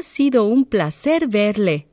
Ha sido un placer verle.